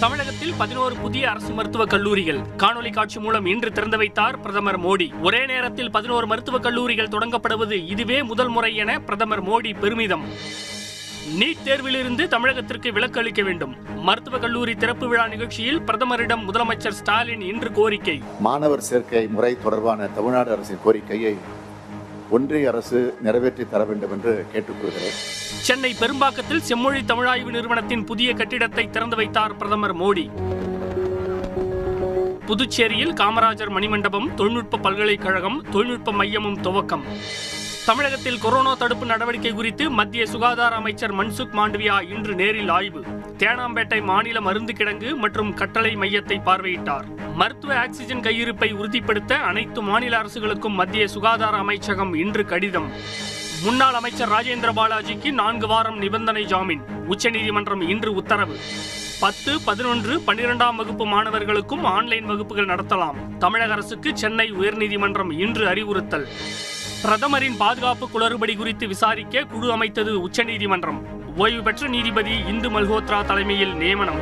தமிழகத்தில் பதினோரு புதிய அரசு மருத்துவக் கல்லூரிகள். காணொலி காட்சி மூலம் இன்று திறந்து வைத்தார் பிரதமர் மோடி. ஒரே நேரத்தில் பதினோரு மருத்துவக் கல்லூரிகள் தொடங்கப்படுவது இதுவே முதல் முறை என பிரதமர் மோடி பெருமிதம். நீட் தேர்விலிருந்து தமிழகத்திற்கு விலக்கு அளிக்க வேண்டும். மருத்துவக் கல்லூரி திறப்பு விழா நிகழ்ச்சியில் பிரதமரிடம் முதலமைச்சர் ஸ்டாலின் இன்று கோரிக்கை. மாணவர் சேர்க்கை முறை தொடர்பான தமிழ்நாடு அரசின் கோரிக்கையை ஒன்றிய அரசு நிறைவேற்றி தர வேண்டும் என்று கேட்டுக்கொள்கிறேன். சென்னை பெரும்பாக்கத்தில் செம்மொழி தமிழாய்வு நிறுவனத்தின் புதிய கட்டிடத்தை திறந்து வைத்தார் பிரதமர் மோடி. புதுச்சேரியில் காமராஜர் மணிமண்டபம் தொழில்நுட்ப பல்கலைக்கழகம் தொழில்நுட்ப மையமும் துவக்கம். தமிழகத்தில் கொரோனா தடுப்பு நடவடிக்கை குறித்து மத்திய சுகாதார அமைச்சர் மன்சுக் மாண்டவியா இன்று நேரில் ஆய்வு. தேனாம்பேட்டை மாநில மருந்து கிடங்கு மற்றும் கட்டளை மையத்தை பார்வையிட்டார். மருத்துவ ஆக்சிஜன் கையிருப்பை உறுதிப்படுத்த அனைத்து மாநில அரசுகளுக்கும் மத்திய சுகாதார அமைச்சகம் இன்று கடிதம். முன்னாள் அமைச்சர் ராஜேந்திர பாலாஜிக்கு நான்கு வாரம் நிபந்தனை ஜாமீன். உச்சநீதிமன்றம் இன்று உத்தரவு. பத்து பதினொன்று பன்னிரெண்டாம் வகுப்பு மாணவர்களுக்கும் ஆன்லைன் வகுப்புகள் நடத்தலாம். தமிழக அரசுக்கு சென்னை உயர்நீதிமன்றம் இன்று அறிவுறுத்தல். பிரதமரின் பாதுகாப்பு குளறுபடி குறித்து விசாரிக்க குழு அமைத்தது உச்சநீதிமன்றம். ஓய்வு பெற்ற நீதிபதி இந்து மல்ஹோத்ரா தலைமையில் நியமனம்.